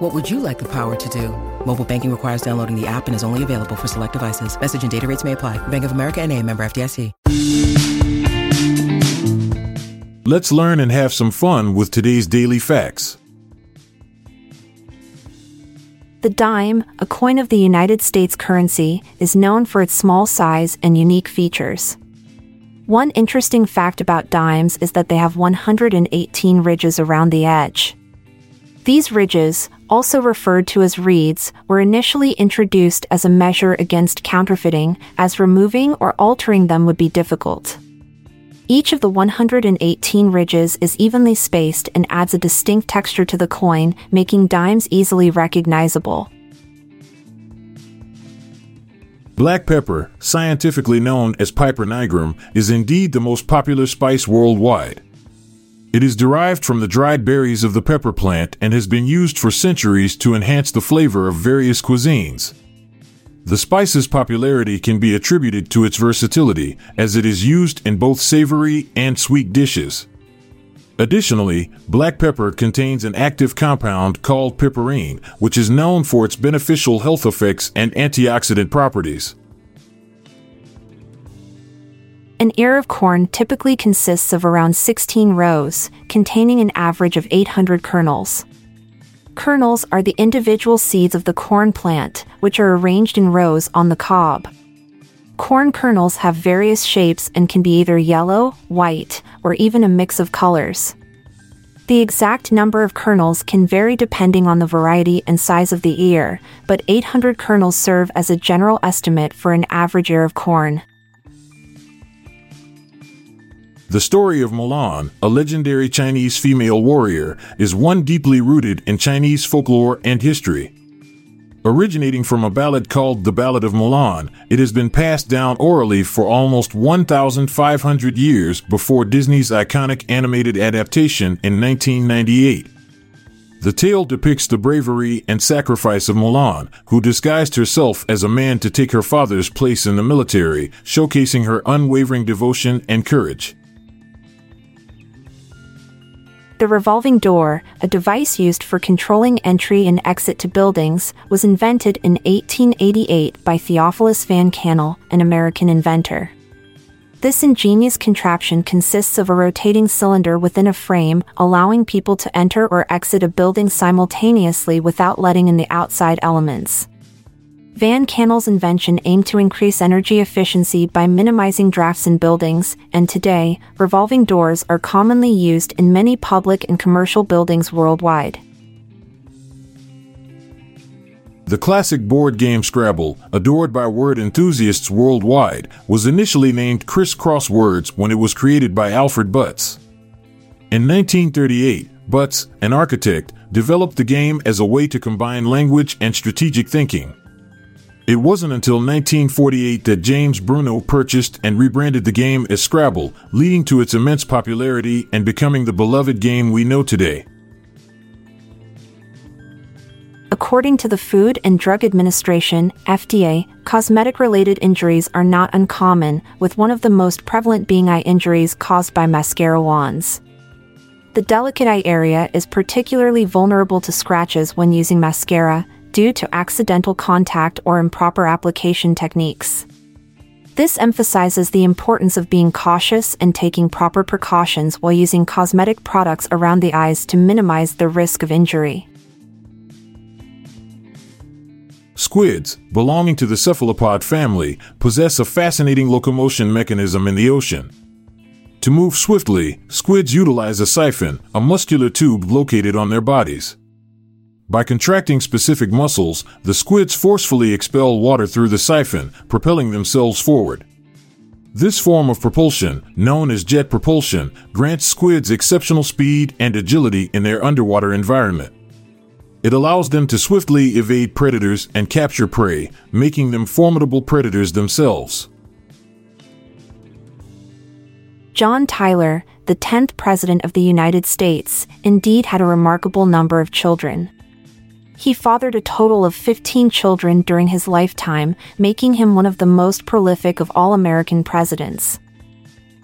What would you like the power to do? Mobile banking requires downloading the app and is only available for select devices. Message and data rates may apply. Bank of America and a member FDIC. Let's learn and have some fun with today's daily facts. The dime, a coin of the United States currency, is known for its small size and unique features. One interesting fact about dimes is that they have 118 ridges around the edge. These ridges, also referred to as reeds, were initially introduced as a measure against counterfeiting, as removing or altering them would be difficult. Each of the 118 ridges is evenly spaced and adds a distinct texture to the coin, making dimes easily recognizable. Black pepper, scientifically known as Piper nigrum, is indeed the most popular spice worldwide. It is derived from the dried berries of the pepper plant and has been used for centuries to enhance the flavor of various cuisines. The spice's popularity can be attributed to its versatility, as it is used in both savory and sweet dishes. Additionally, black pepper contains an active compound called piperine, which is known for its beneficial health effects and antioxidant properties. An ear of corn typically consists of around 16 rows, containing an average of 800 kernels. Kernels are the individual seeds of the corn plant, which are arranged in rows on the cob. Corn kernels have various shapes and can be either yellow, white, or even a mix of colors. The exact number of kernels can vary depending on the variety and size of the ear, but 800 kernels serve as a general estimate for an average ear of corn. The story of Mulan, a legendary Chinese female warrior, is one deeply rooted in Chinese folklore and history. Originating from a ballad called The Ballad of Mulan, it has been passed down orally for almost 1,500 years before Disney's iconic animated adaptation in 1998. The tale depicts the bravery and sacrifice of Mulan, who disguised herself as a man to take her father's place in the military, showcasing her unwavering devotion and courage. The revolving door, a device used for controlling entry and exit to buildings, was invented in 1888 by Theophilus Van Kannel, an American inventor. This ingenious contraption consists of a rotating cylinder within a frame, allowing people to enter or exit a building simultaneously without letting in the outside elements. Van Kannel's invention aimed to increase energy efficiency by minimizing drafts in buildings, and today, revolving doors are commonly used in many public and commercial buildings worldwide. The classic board game Scrabble, adored by word enthusiasts worldwide, was initially named Crisscross Words when it was created by Alfred Butts. In 1938, Butts, an architect, developed the game as a way to combine language and strategic thinking. It wasn't until 1948 that James Brunot purchased and rebranded the game as Scrabble, leading to its immense popularity and becoming the beloved game we know today. According to the Food and Drug Administration, FDA, cosmetic related injuries are not uncommon, with one of the most prevalent being eye injuries caused by mascara wands. The delicate eye area is particularly vulnerable to scratches when using mascara, due to accidental contact or improper application techniques. This emphasizes the importance of being cautious and taking proper precautions while using cosmetic products around the eyes to minimize the risk of injury. Squids, belonging to the cephalopod family, possess a fascinating locomotion mechanism in the ocean. To move swiftly, squids utilize a siphon, a muscular tube located on their bodies. By contracting specific muscles, the squids forcefully expel water through the siphon, propelling themselves forward. This form of propulsion, known as jet propulsion, grants squids exceptional speed and agility in their underwater environment. It allows them to swiftly evade predators and capture prey, making them formidable predators themselves. John Tyler, the 10th President of the United States, indeed had a remarkable number of children. He fathered a total of 15 children during his lifetime, making him one of the most prolific of all American presidents.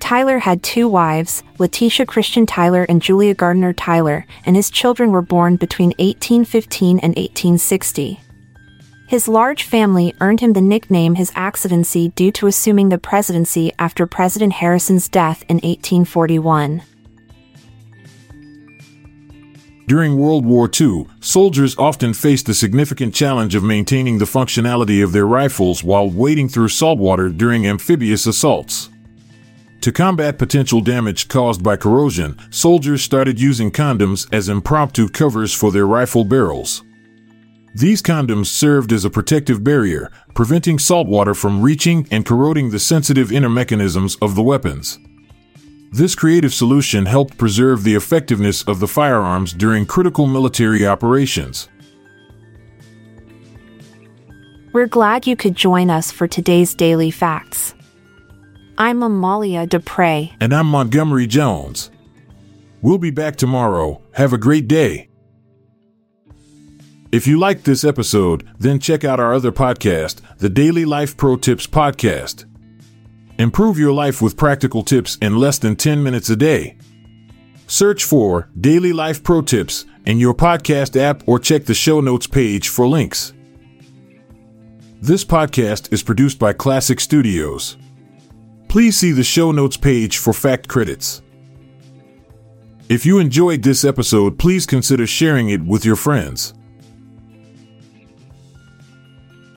Tyler had two wives, Letitia Christian Tyler and Julia Gardner Tyler, and his children were born between 1815 and 1860. His large family earned him the nickname His Accidency due to assuming the presidency after President Harrison's death in 1841. During World War II, soldiers often faced the significant challenge of maintaining the functionality of their rifles while wading through saltwater during amphibious assaults. To combat potential damage caused by corrosion, soldiers started using condoms as impromptu covers for their rifle barrels. These condoms served as a protective barrier, preventing saltwater from reaching and corroding the sensitive inner mechanisms of the weapons. This creative solution helped preserve the effectiveness of the firearms during critical military operations. We're glad you could join us for today's Daily Facts. I'm Amalia Dupre. And I'm Montgomery Jones. We'll be back tomorrow. Have a great day. If you liked this episode, then check out our other podcast, the Daily Life Pro Tips Podcast. Improve your life with practical tips in less than 10 minutes a day. Search for Daily Life Pro Tips in your podcast app or check the show notes page for links. This podcast is produced by Klassic Studios. Please see the show notes page for fact credits. If you enjoyed this episode, please consider sharing it with your friends.